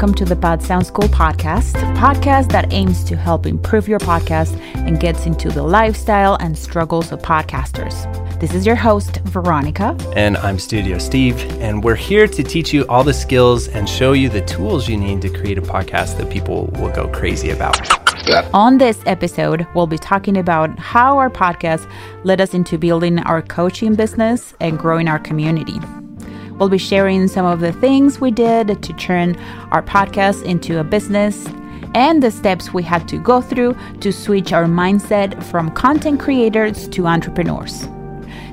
and welcome to the Pod Sound School podcast, podcast that aims to help improve your podcast and gets into the lifestyle and struggles of podcasters. This is your host, Veronica. And I'm Studio Steve, and we're here to teach you all the skills and show you the tools you need to create a podcast that people will go crazy about. On this episode, we'll be talking about how our podcast led us into building our coaching business and growing our community. We'll be sharing some of the things we did to turn our podcast into a business and the steps we had to go through to switch our mindset from content creators to entrepreneurs.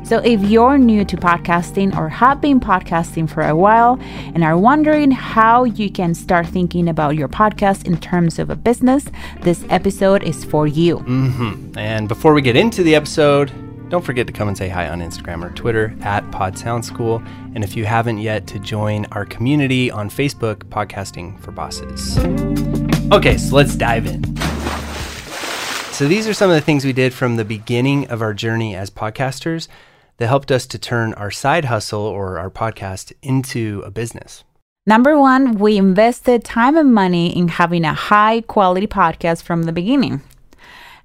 So, if you're new to podcasting or have been podcasting for a while and are wondering how you can start thinking about your podcast in terms of a business, this episode is for you. Mm-hmm. And before we get into the episode, don't forget to come and say hi on Instagram or Twitter at Pod Sound School. And if you haven't yet, to join our community on Facebook, Podcasting for Bosses. Okay, so let's dive in. So, these are some of the things we did from the beginning of our journey as podcasters that helped us to turn our side hustle or our podcast into a business. Number one, we invested time and money in having a high quality podcast from the beginning.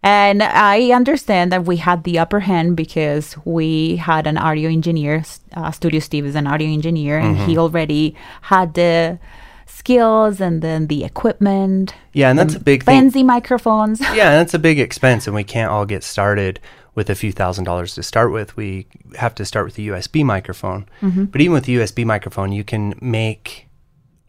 And I understand that we had the upper hand because we had an audio engineer. Uh, Studio Steve is an audio engineer, and mm-hmm. he already had the skills and then the equipment. Yeah, and that's a big fancy thing. microphones. yeah, and that's a big expense, and we can't all get started with a few thousand dollars to start with. We have to start with a USB microphone. Mm-hmm. But even with the USB microphone, you can make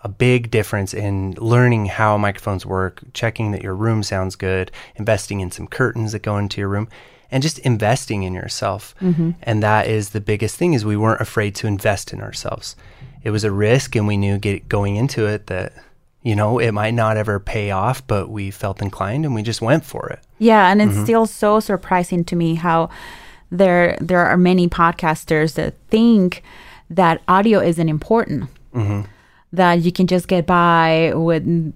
a big difference in learning how microphones work, checking that your room sounds good, investing in some curtains that go into your room, and just investing in yourself. Mm-hmm. And that is the biggest thing is we weren't afraid to invest in ourselves. It was a risk and we knew get, going into it that you know, it might not ever pay off, but we felt inclined and we just went for it. Yeah, and it's mm-hmm. still so surprising to me how there there are many podcasters that think that audio isn't important. Mm-hmm that you can just get by with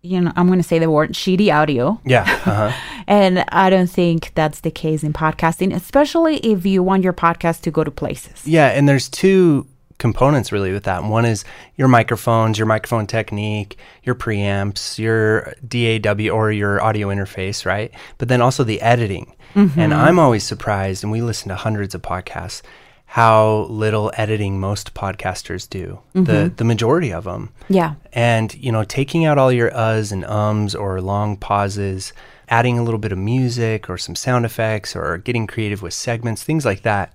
you know, I'm going to say the word shitty audio. Yeah. Uh-huh. and I don't think that's the case in podcasting, especially if you want your podcast to go to places. Yeah. And there's two components really with that. One is your microphones, your microphone technique, your preamps, your DAW or your audio interface, right? But then also the editing. Mm-hmm. And I'm always surprised, and we listen to hundreds of podcasts how little editing most podcasters do. Mm-hmm. The the majority of them. Yeah. And you know, taking out all your uhs and ums or long pauses, adding a little bit of music or some sound effects or getting creative with segments, things like that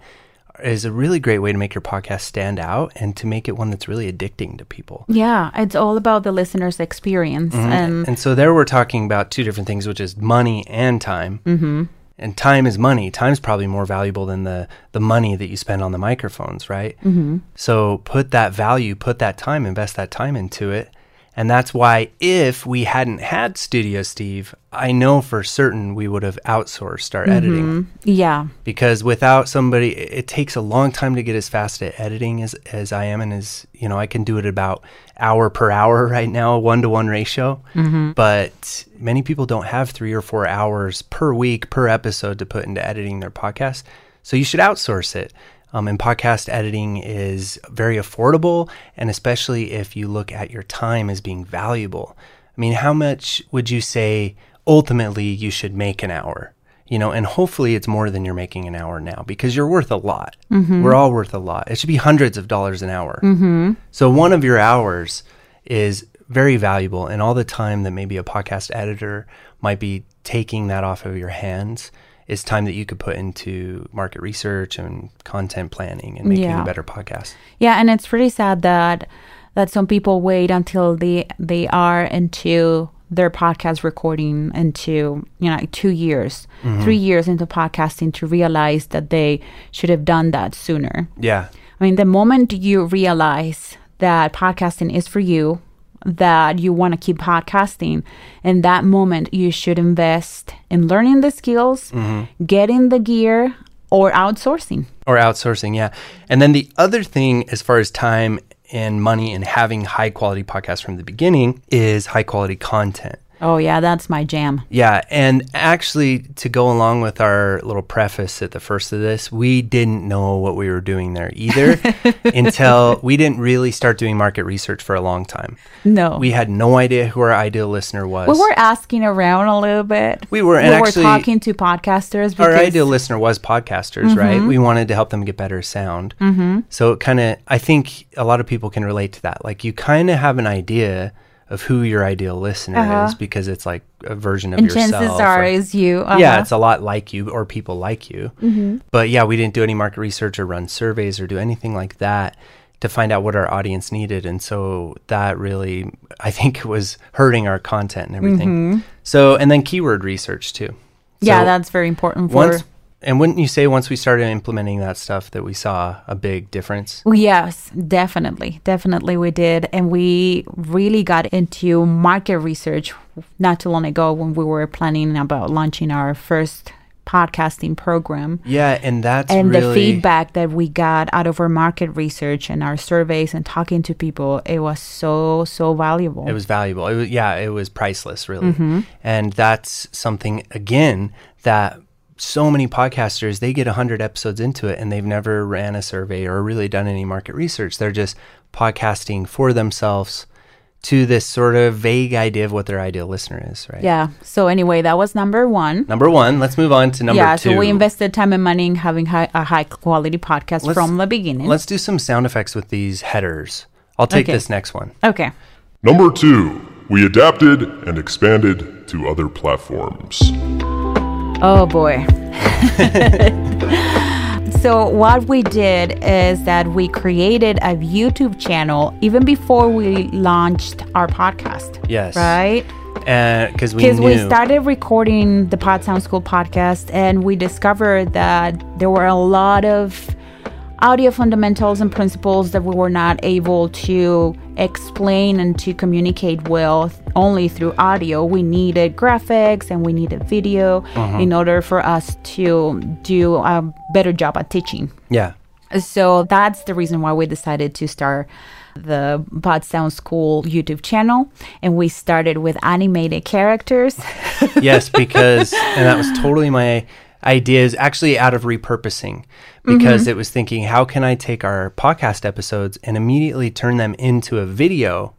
is a really great way to make your podcast stand out and to make it one that's really addicting to people. Yeah, it's all about the listener's experience. Mm-hmm. And, and so there we're talking about two different things, which is money and time. Mm-hmm and time is money. Time's probably more valuable than the the money that you spend on the microphones, right? Mm-hmm. So put that value, put that time, invest that time into it, and that's why if we hadn't had Studio Steve, I know for certain we would have outsourced our mm-hmm. editing. Yeah. Because without somebody, it takes a long time to get as fast at editing as, as I am. And as, you know, I can do it about hour per hour right now, one to one ratio. Mm-hmm. But many people don't have three or four hours per week, per episode to put into editing their podcast. So you should outsource it. Um, and podcast editing is very affordable, and especially if you look at your time as being valuable. I mean, how much would you say ultimately you should make an hour? You know, and hopefully it's more than you're making an hour now because you're worth a lot. Mm-hmm. We're all worth a lot. It should be hundreds of dollars an hour. Mm-hmm. So one of your hours is very valuable, and all the time that maybe a podcast editor might be taking that off of your hands is time that you could put into market research and content planning and making yeah. a better podcast. Yeah, and it's pretty sad that that some people wait until they they are into their podcast recording into you know two years, mm-hmm. three years into podcasting to realize that they should have done that sooner. Yeah, I mean the moment you realize that podcasting is for you that you want to keep podcasting, in that moment, you should invest in learning the skills, mm-hmm. getting the gear, or outsourcing. Or outsourcing, yeah. And then the other thing, as far as time and money and having high quality podcasts from the beginning, is high quality content. Oh yeah, that's my jam. Yeah, and actually, to go along with our little preface at the first of this, we didn't know what we were doing there either until we didn't really start doing market research for a long time. No, We had no idea who our ideal listener was. we were asking around a little bit. We were, we and were actually, talking to podcasters. Because, our ideal listener was podcasters, right? We wanted to help them get better sound. Mm-hmm. So it kind of, I think a lot of people can relate to that. Like you kind of have an idea of who your ideal listener Uh-huh. is because it's like a version of and yourself. chances are or- is you. yeah, uh-huh. it's a lot like you or people like you. Mm-hmm. But yeah, we didn't do any market research or run surveys or do anything like that to find out what our audience needed. And so that really, I think, was hurting our content and everything. So, and then keyword research too. Mm-hmm. yeah, that's very important for. once, and wouldn't you say once we started implementing that stuff that we saw a big difference? Yes, definitely. Definitely we did. And we really got into market research not too long ago when we were planning about launching our first podcasting program. Yeah, and that's and really, the feedback that we got out of our market research and our surveys and talking to people, it was so, so valuable. It was valuable. It was, yeah, it was priceless, really. Mm-hmm. And that's something again that so many podcasters they get 100 episodes into it and they've never ran a survey or really done any market research. They're just podcasting for themselves to this sort of vague idea of what their ideal listener is, right? yeah. So, anyway, that was number one. Number 1, let's move on to number yeah, 2. so we invested time and money in having hi- a high quality podcast Let's- from the beginning. Let's do some sound effects with these headers. I'll take Okay. this next one. okay. Number two, we adapted and expanded to other platforms. Oh boy. so, what we did is that we created a YouTube channel even before we launched our podcast. Yes. Right? Uh, because we Because we started recording the Pod Sound School podcast and we discovered that there were a lot of audio fundamentals and principles that we were not able to explain and to communicate well only through audio. We needed graphics and we needed video uh-huh. in order for us to do a better job at teaching. Yeah. So that's the reason why we decided to start the Pod Sound School YouTube channel. And we started with animated characters. yes, because and that was totally my ideas actually out of repurposing because mm-hmm. it was thinking how can I take our podcast episodes and immediately turn them into a video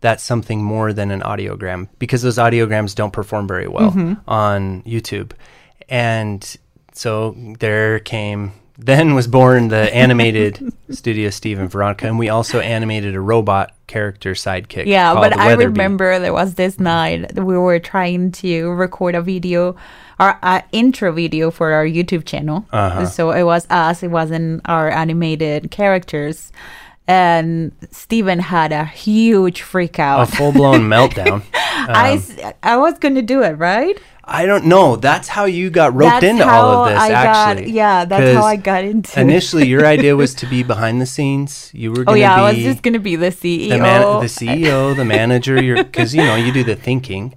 that's something more than an audiogram? Because those audiograms don't perform very well mm-hmm. on YouTube. And so there came then was born the animated Studio Steve and Veronica and we also animated a robot character sidekick. Yeah, but I Weatherby. remember there was this night that we were trying to record a video, our uh, intro video for our YouTube channel. Uh-huh. So it was us, it wasn't our animated characters. And Steven had a huge freak out. a full blown meltdown. I, Um, s- I was going to do it, right? I don't know. That's how you got roped That's into all of this, I got- actually. yeah, that's how I got into it. Initially, your idea was to be behind the scenes. You were Oh, going to yeah, be I was just going to be the CEO. the, man, the CEO, the manager. Because you know you do the thinking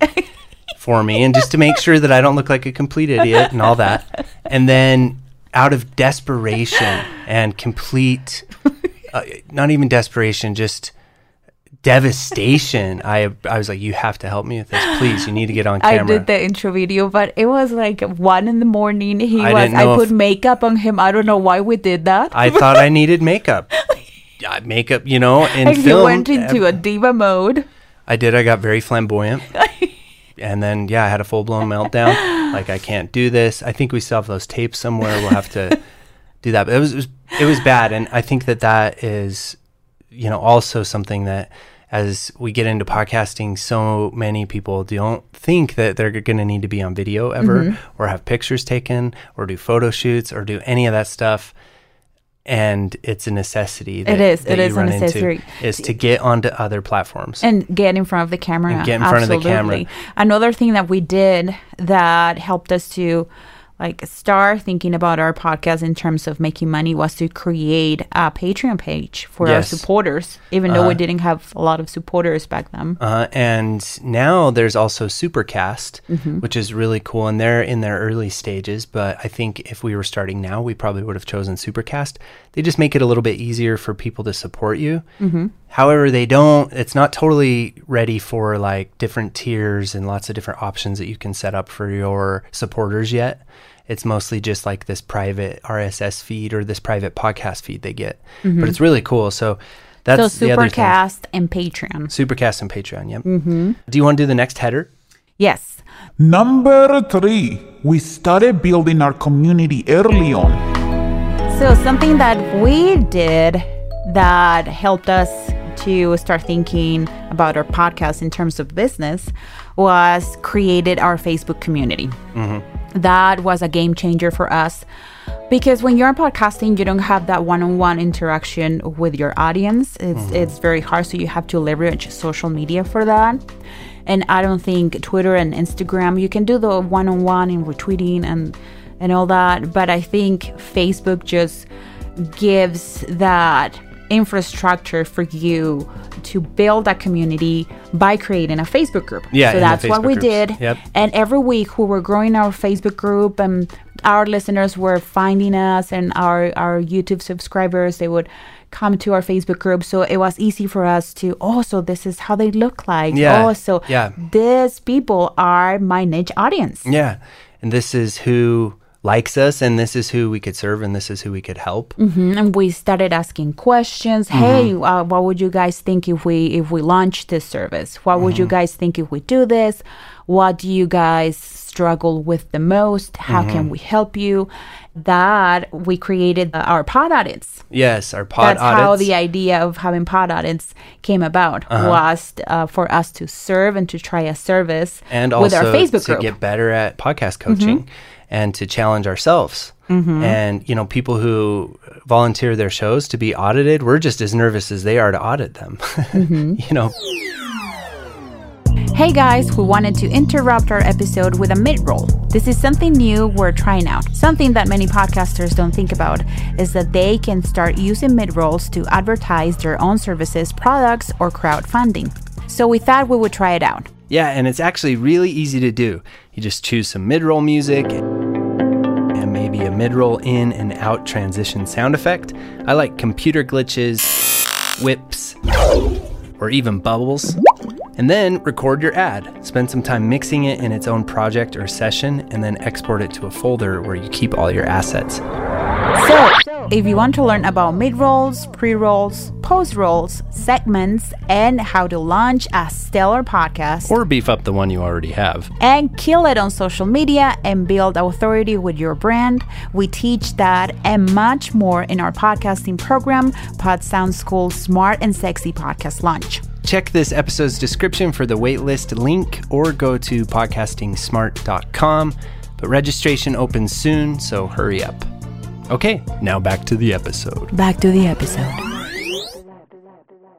for me, and just to make sure that I don't look like a complete idiot and all that. And then, out of desperation and complete, uh, not even desperation, just devastation, I I was like, "You have to help me with this, please. You need to get on camera. I did the intro video, but it was like one in the morning. He I was. I put makeup on him. I don't know why we did that. I thought I needed makeup. Makeup, you know, and he film. went into a eh, diva mode. I did. I got very flamboyant. and then, yeah, I had a full blown meltdown. Like, I can't do this. I think we still have those tapes somewhere. We'll have to do that. But it was, it was, it was bad. And I think that that is, you know, also something that as we get into podcasting, so many people don't think that they're going to need to be on video ever Mm-hmm. or have pictures taken or do photo shoots or do any of that stuff. And it's a necessity. That, is. that It is a necessity. Is to get onto other platforms. and get in front of the camera. And get in front of the camera. Absolutely. Another thing that we did that helped us to like start thinking about our podcast in terms of making money was to create a Patreon page for our supporters, even though Uh-huh. we didn't have a lot of supporters back then. Uh, and now there's also Supercast, Mm-hmm. which is really cool. And they're in their early stages. But I think if we were starting now, we probably would have chosen Supercast. they just make it a little bit easier for people to support you. Mm-hmm. However, they don't. It's not totally ready for like different tiers and lots of different options that you can set up for your supporters yet. It's mostly just like this private RSS feed or this private podcast feed they get, but it's really cool. So that's so the other. Supercast and Patreon. Supercast and Patreon. Yep. Mm-hmm. Do you want to do the next header? Yes. Number three, we started building our community early on. So something that we did that helped us to start thinking about our podcast in terms of business was created our Facebook community. That was a game changer for us because when you're podcasting, you don't have that one-on-one interaction with your audience. It's mm-hmm. it's very hard, so you have to leverage social media for that. And I don't think Twitter and Instagram you can do the one-on-one and retweeting and and all that, but I think Facebook just gives that infrastructure for you to build a community by creating a Facebook group. Yeah, so that's what we groups. did. Yep. And every week we were growing our Facebook group and our listeners were finding us and our, our YouTube subscribers, they would come to our Facebook group. So it was easy for us to, oh, so this is how they look like. Yeah, Oh, so yeah. these people are my niche audience. Yeah. And this is who likes us, and this is who we could serve, and this is who we could help. Mhm, and we started asking questions. Hey uh, what would you guys think if we if we launch this service? What would you guys think if we do this? What do you guys struggle with the most? How can we help you? That we created our pod audits. Yes, our pod audits. that's how the idea of having pod audits came about was uh, for us to serve and to try a service and with our facebook group to group. get better at podcast coaching and to challenge ourselves. Mm-hmm. And you know, people who volunteer their shows to be audited, we're just as nervous as they are to audit them. Mm-hmm. you know, Hey guys, we wanted to interrupt our episode with a mid roll. This is something new we're trying out. Something that many podcasters don't think about is that they can start using mid rolls to advertise their own services, products, or crowdfunding. So we thought we would try it out. yeah, and it's actually really easy to do. You just choose some mid-roll music and maybe a mid-roll in and out transition sound effect. I like computer glitches, whips, or even bubbles. And then record your ad. Spend some time mixing it in its own project or session, and then export it to a folder where you keep all your assets. So, if you want to learn about mid rolls, pre rolls, post rolls, segments, and how to launch a stellar podcast, Or beef up the one you already have. and kill it on social media and build authority with your brand. We teach that and much more in our podcasting program, Pod Sound School Smart and Sexy Podcast Launch. Check this episode's description for the waitlist link or go to podcastingsmart.com. But registration opens soon, so hurry up. Okay, now back to the episode. Back to the episode.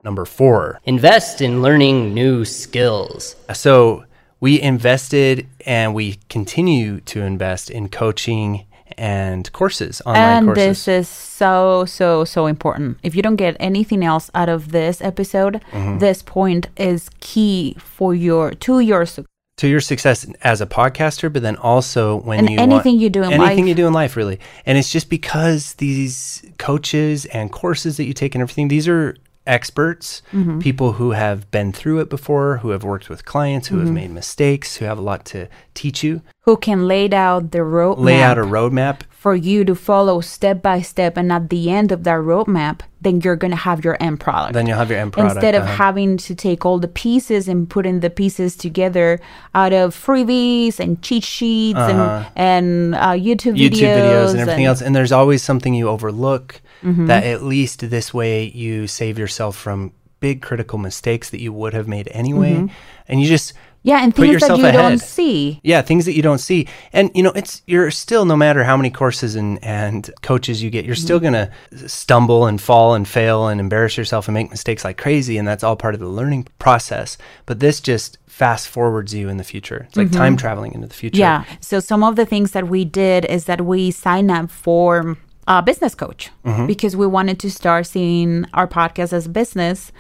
Number four. Invest in learning new skills. So we invested and we continue to invest in coaching and courses, online And courses. this is so, so, so important. If you don't get anything else out of this episode, Mm-hmm. this point is key for your to your success. to your success as a podcaster, but then also when And you anything want, you do in anything life. you do in life, really. And it's just because these coaches and courses that you take and everything, these are experts, Mm-hmm. people who have been through it before, who have worked with clients, who Mm-hmm. have made mistakes, who have a lot to teach you, Who can lay out the roadmap lay out a roadmap. for you to follow step by step, and at the end of that roadmap, then you're gonna have your end product. Then you'll have your end product. Instead of uh-huh. having to take all the pieces and putting the pieces together out of freebies and cheat sheets and and uh, YouTube, YouTube videos and everything and- else. And there's always something you overlook Mm-hmm. that at least this way you save yourself from big critical mistakes that you would have made anyway. Mm-hmm. And you just Yeah, and put things that yourself you ahead. don't see. Yeah, things that you don't see. And you know, it's you're still no matter how many courses and and coaches you get, you're still Mm-hmm. going to stumble and fall and fail and embarrass yourself and make mistakes like crazy and that's all part of the learning process. But this just fast forwards you in the future. It's like time traveling into the future. Mm-hmm. Yeah. So some of the things that we did is that we signed up for a business coach Mm-hmm. because we wanted to start seeing our podcast as a business.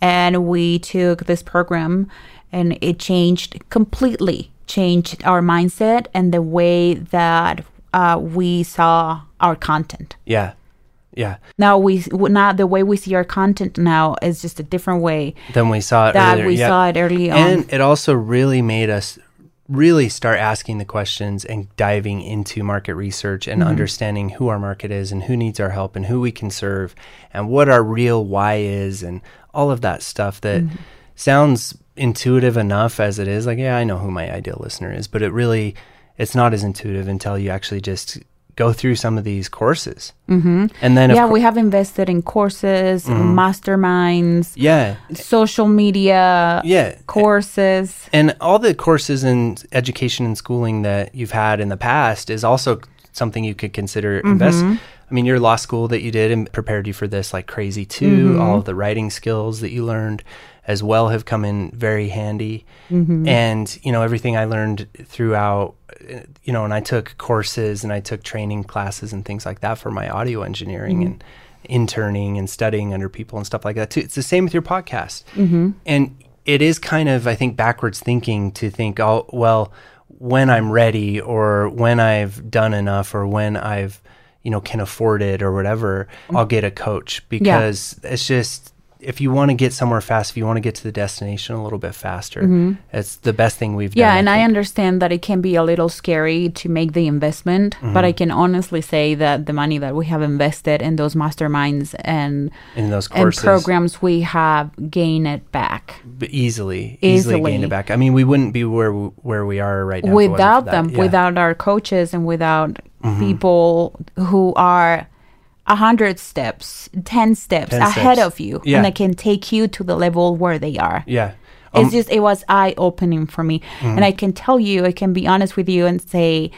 And we took this program and it changed completely, changed our mindset and the way that uh, we saw our content. Yeah. Yeah. Now we now the way we see our content now is just a different way than we saw it that earlier. we yeah. saw it early on. And it also really made us really start asking the questions and diving into market research and mm-hmm. understanding who our market is and who needs our help and who we can serve and what our real why is and all of that stuff that mm-hmm. sounds intuitive enough as it is. Like yeah I know who my ideal listener is but it really it's not as intuitive until you actually just go through some of these courses mm-hmm. and then of yeah, we have invested in courses, masterminds, yeah social media yeah courses. And all the courses and education and schooling that you've had in the past is also something you could consider mm-hmm. invest. I mean, your law school that you did and prepared you for this like crazy too. Mm-hmm. All of the writing skills that you learned as well have come in very handy. Mm-hmm. And, you know, everything I learned throughout, you know, and I took courses and I took training classes and things like that for my audio engineering and interning and studying under people and stuff like that too. It's the same with your podcast. And it is kind of, I think, backwards thinking to think, oh, well, when I'm ready or when I've done enough or when I've, you know, can afford it or whatever, mm-hmm. I'll get a coach because it's just, if you want to get somewhere fast, if you want to get to the destination a little bit faster, it's the best thing we've Yeah, done. Yeah, and I think. understand that it can be a little scary to make the investment, but I can honestly say that the money that we have invested in those masterminds and in those and programs, we have gained it back. b- easily, easily, Easily. it back. I mean, we wouldn't be where we, where we are right now if it wasn't without them, Yeah. Mm-hmm. without our coaches, and without people who are a hundred steps, ten steps 10 ahead steps. of you, Yeah. and they can take you to the level where they are. yeah. It's Um, just it was eye opening for me, and I can tell you, I can be honest with you and say,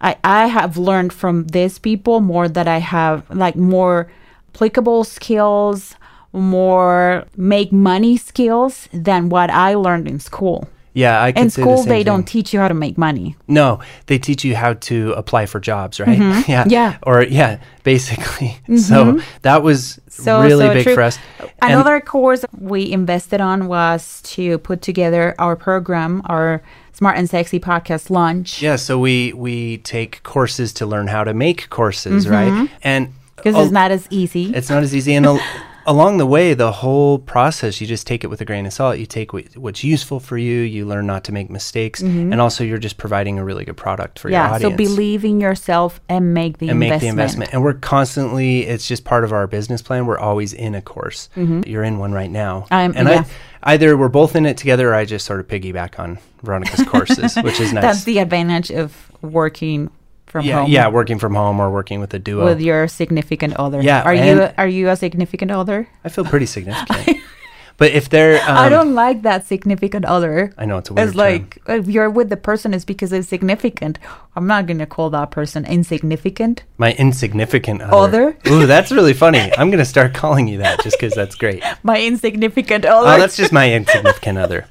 I I have learned from these people more that I have like more applicable skills, more make money skills than what I learned in school. Yeah, I In the school, same they thing. don't teach you how to make money. No, they teach you how to apply for jobs, right? Yeah. Mm-hmm. Yeah. Mm-hmm. Or yeah, basically. So that was So really so big true. for us. And- Another course we invested on was to put together our program, our Smart and Sexy podcast launch. yeah, so we we take courses to learn how to make courses, right? And Because it's not as easy. it's not as easy and along the way the whole process you just take it with a grain of salt you take what, what's useful for you you learn not to make mistakes and also you're just providing a really good product for your Mm-hmm. yeah, so believe in yourself and make the and make investment. the investment. And we're constantly, it's just part of our business plan. We're always in a course. You're in one right now. Mm-hmm. I'm- and yeah. I, either we're both in it together or I just sort of piggyback on Veronica's courses, which is nice. That's the advantage of working from yeah, home. yeah, working from home or working with a duo. With your significant other. Yeah, Are you are you a significant other? I feel pretty significant. but if they're, um, I don't like that significant other. I know it's a weird It's like if you're with the person, it's because it's significant. I'm not gonna call that person insignificant. my insignificant other. Other? Ooh, that's really funny. I'm going to start calling you that just because that's great. My insignificant other. Oh, that's just my insignificant other.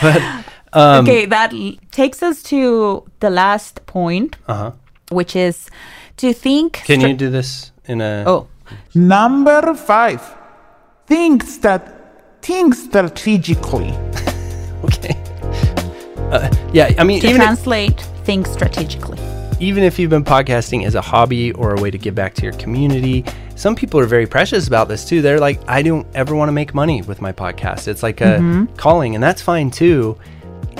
but, um, okay, that l- takes us to the last point, uh huh. which is to think. Can stra- you do this in a. Oh, Number five, think that think strategically. Okay. Uh, yeah, I mean, to even if, translate, think strategically. even if you've been podcasting as a hobby or a way to give back to your community, some people are very precious about this too. They're like, I don't ever want to make money with my podcast. It's like a calling, and that's fine too.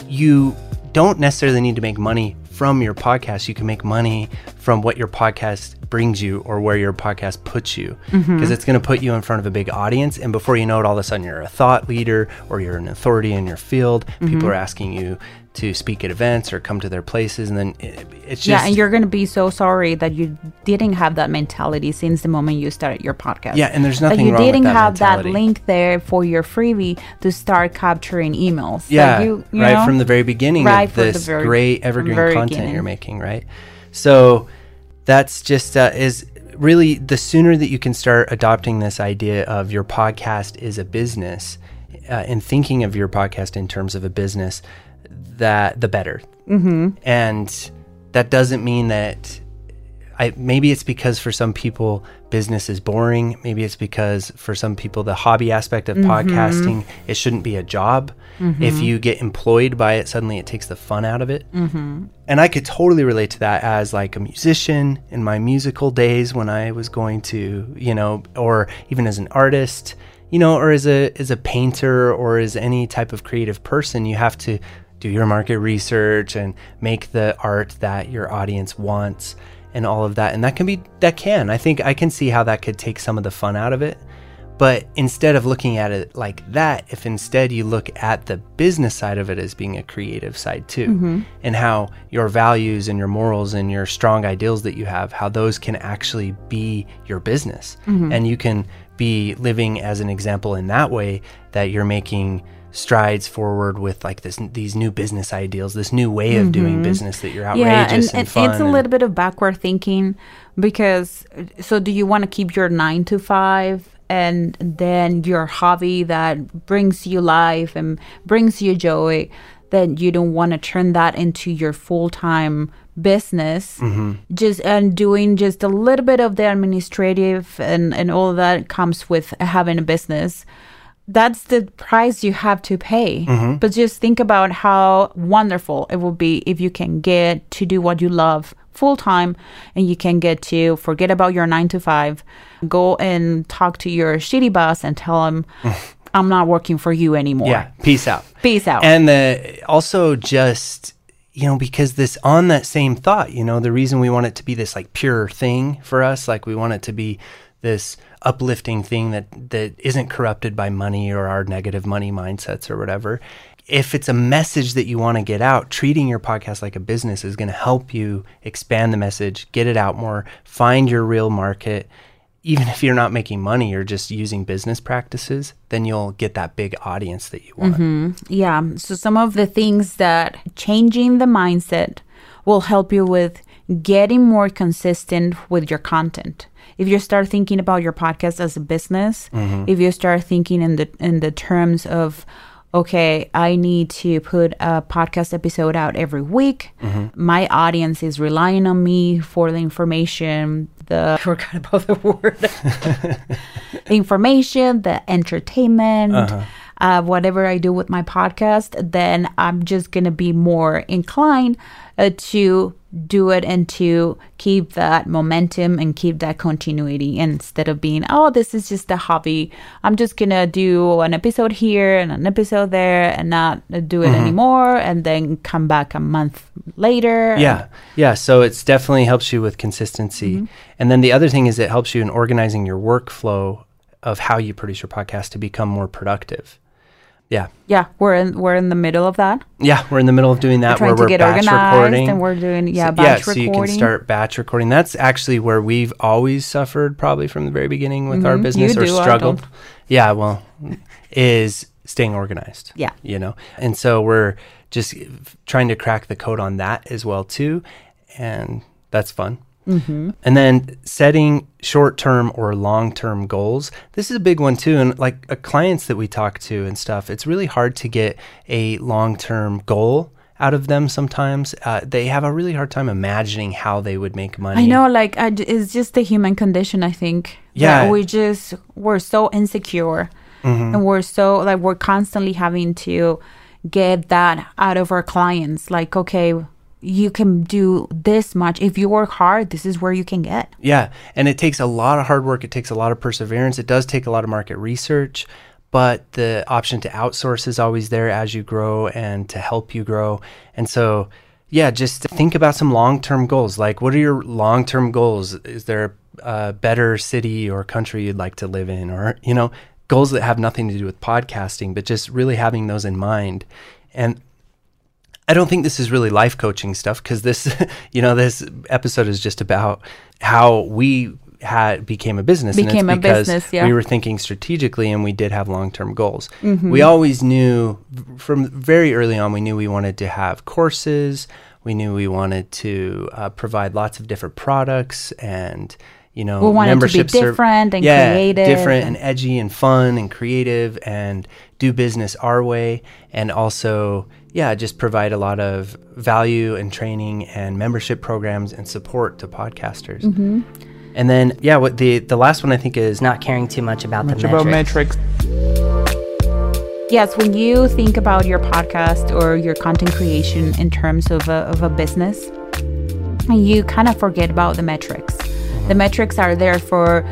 You don't necessarily need to make money from your podcast. You can make money from what your podcast brings you or where your podcast puts you. Mm-hmm. Because it's going to put you in front of a big audience and before you know it all of a sudden you're a thought leader or you're an authority in your field. People mm-hmm. are asking you to speak at events or come to their places and then it, it's just yeah, and you're gonna be so sorry that you didn't have that mentality since the moment you started your podcast. Yeah, and there's nothing you wrong with that. You didn't that have that link there for your freebie to start capturing emails. Yeah you, you right know? from the very beginning Right of this very- great evergreen content beginning. you're making right so that's just uh, is really the sooner that you can start adopting this idea of your podcast is a business uh, and thinking of your podcast in terms of a business that the better mm-hmm. and that doesn't mean that I, maybe it's because for some people business is boring. Maybe it's because for some people the hobby aspect of mm-hmm. podcasting it shouldn't be a job. Mm-hmm. If you get employed by it, suddenly it takes the fun out of it. Mm-hmm. And I could totally relate to that as like a musician in my musical days when I was going to, you know, or even as an artist, you know, or as a as a painter or as any type of creative person, you have to do your market research and make the art that your audience wants and all of that. And that can be that can. I think I can see how that could take some of the fun out of it. But instead of looking at it like that, if instead you look at the business side of it as being a creative side too, mm-hmm. and how your values and your morals and your strong ideals that you have, how those can actually be your business. Mm-hmm. And you can be living as an example in that way that you're making strides forward with like this these new business ideals, this new way of doing mm-hmm. business that you're outrageous and, and, fun. it's a and- little bit of backward thinking because so do you want to keep your nine to five and then your hobby that brings you life and brings you joy then you don't want to turn that into your full-time business? Mm-hmm. Just and doing just a little bit of the administrative and and all that comes with having a business that's the price you have to pay. Mm-hmm. But just think about how wonderful it would be if you can get to do what you love full time and you can get to forget about your nine to five, go and talk to your shitty boss and tell him, I'm not working for you anymore. Yeah, peace out. Peace out. And the also just you know because this on that same thought, you know, the reason we want it to be this like pure thing for us, like we want it to be this uplifting thing that that isn't corrupted by money or our negative money mindsets or whatever. If it's a message that you want to get out, treating your podcast like a business is going to help you expand the message, get it out more, find your real market. Even if you're not making money or just using business practices, then you'll get that big audience that you want. Mm-hmm. Yeah. So some of the things that changing the mindset will help you with getting more consistent with your content. If you start thinking about your podcast as a business, if you start thinking in the in the terms of okay, I need to put a podcast episode out every week. My audience is relying on me for the information, the forgot about the word. the information, the entertainment, uh, whatever I do with my podcast, then I'm just going to be more inclined uh, to do it and to keep that momentum and keep that continuity instead of being, oh, this is just a hobby. I'm just going to do an episode here and an episode there and not do it anymore and then come back a month later. Yeah. Yeah. So it's definitely helps you with consistency. And then the other thing is it helps you in organizing your workflow of how you produce your podcast to become more productive. Yeah. Yeah, we're in we're in the middle of that. Yeah. We're in the middle of doing that we're trying where to we're get batch organized recording. and we're doing yeah So- batch so you can start batch recording. That's actually where we've always suffered probably from the very beginning with our business Mm-hmm. You or do, struggled. Yeah, well, is staying organized. Yeah. You know. And so we're just trying to crack the code on that as well too, and that's fun. Mm-hmm. And then setting short-term or long-term goals. This is a big one too. And like uh, clients that we talk to and stuff, it's really hard to get a long-term goal out of them. Sometimes uh, they have a really hard time imagining how they would make money. I know, like, I, it's just the human condition. I think. Yeah. we just we're so insecure, and we're so like we're constantly having to get that out of our clients. Like, okay, you can do this much if you work hard. This is where you can get. Yeah, and it takes a lot of hard work. It takes a lot of perseverance. It does take a lot of market research, but the option to outsource is always there as you grow and to help you grow. And so, yeah, just think about some long-term goals. Like, what are your long-term goals? Is there a better city or country you'd like to live in, or you know, goals that have nothing to do with podcasting, but just really having those in mind. And I don't think this is really life coaching stuff because this, you know, this episode is just about how we had became a business. Became a and it's because business, yeah. We were thinking strategically and we did have long term goals. Mm-hmm. We always knew from very early on, we knew we wanted to have courses. We knew we wanted to uh, provide lots of different products and you know, We want it to be membership serv- different and yeah, creative different and- and edgy and fun and creative and do business our way and also yeah just provide a lot of value and training and membership programs and support to podcasters Mm-hmm. and then yeah what the the last one i think is Not caring too much about Much the about metrics. metrics. Yes, when you think about your podcast or your content creation in terms of a, of a business, you kind of forget about the metrics. The metrics are there for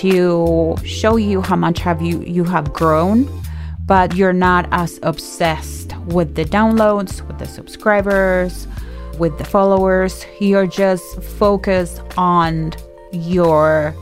to show you how much have you you have grown, but you're not as obsessed with the downloads, with the subscribers, with the followers. You're just focused on your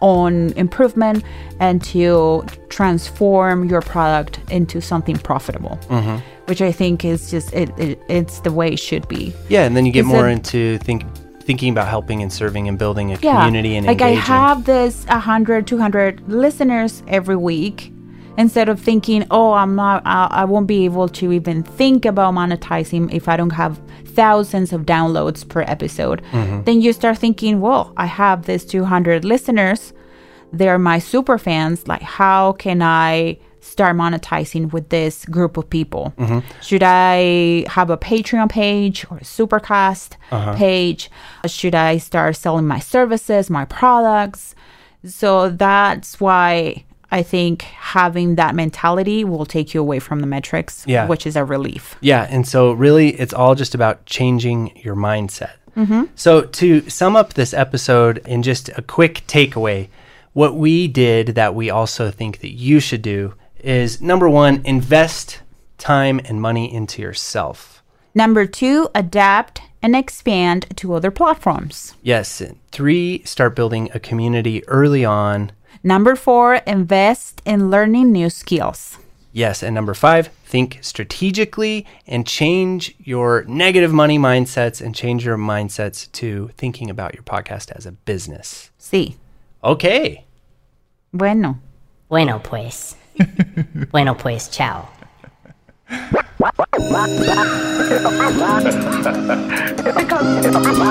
own improvement and to transform your product into something profitable mm-hmm. which i think is just it, it it's the way it should be. Yeah and then you get Is more it- into think thinking about helping and serving and building a community and like engaging. i have this 100 200 listeners every week instead of thinking oh i'm not I, I won't be able to even think about monetizing if i don't have thousands of downloads per episode mm-hmm. then you start thinking well i have this 200 listeners. They're my super fans. Like how can i start monetizing with this group of people? Mm-hmm. Should i have a patreon page or a supercast uh-huh. page? Should i start selling my services my products? So that's why i think having that mentality will take you away from the metrics Yeah. which is a relief Yeah, and so really, it's all just about changing your mindset. Mm-hmm. So to sum up this episode in just a quick takeaway, what we did that we also think that you should do is number one, invest time and money into yourself. number two adapt and expand to other platforms Yes. Three, start building a community early on. Number four invest in learning new skills Yes. And number five, think strategically and change your negative money mindsets and change your mindsets to thinking about your podcast as a business. sí Okay. bueno Bueno pues. bueno pues, chao.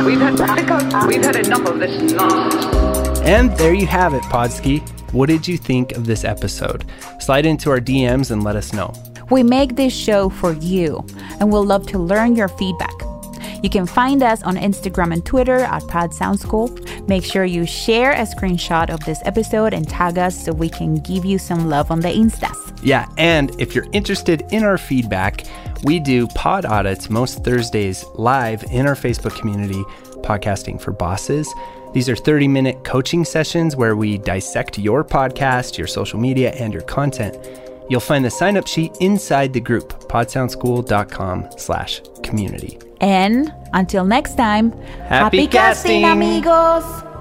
We've had, we've had enough of this nonsense. And there you have it, Podski. What did you think of this episode? Slide into our DMs and let us know. We make this show for you, and we'll love to learn your feedback. You can find us on Instagram and Twitter at Pod Sound School. Make sure you share a screenshot of this episode and tag us so we can give you some love on the Instas. Yeah, and if you're interested in our feedback, we do pod audits most Thursdays live in our Facebook community, Podcasting for Bosses. These are 30 minute coaching sessions where we dissect your podcast, your social media, and your content. You'll find the sign up sheet inside the group, podsoundschool.com slash community. And until next time, Happy casting. amigos!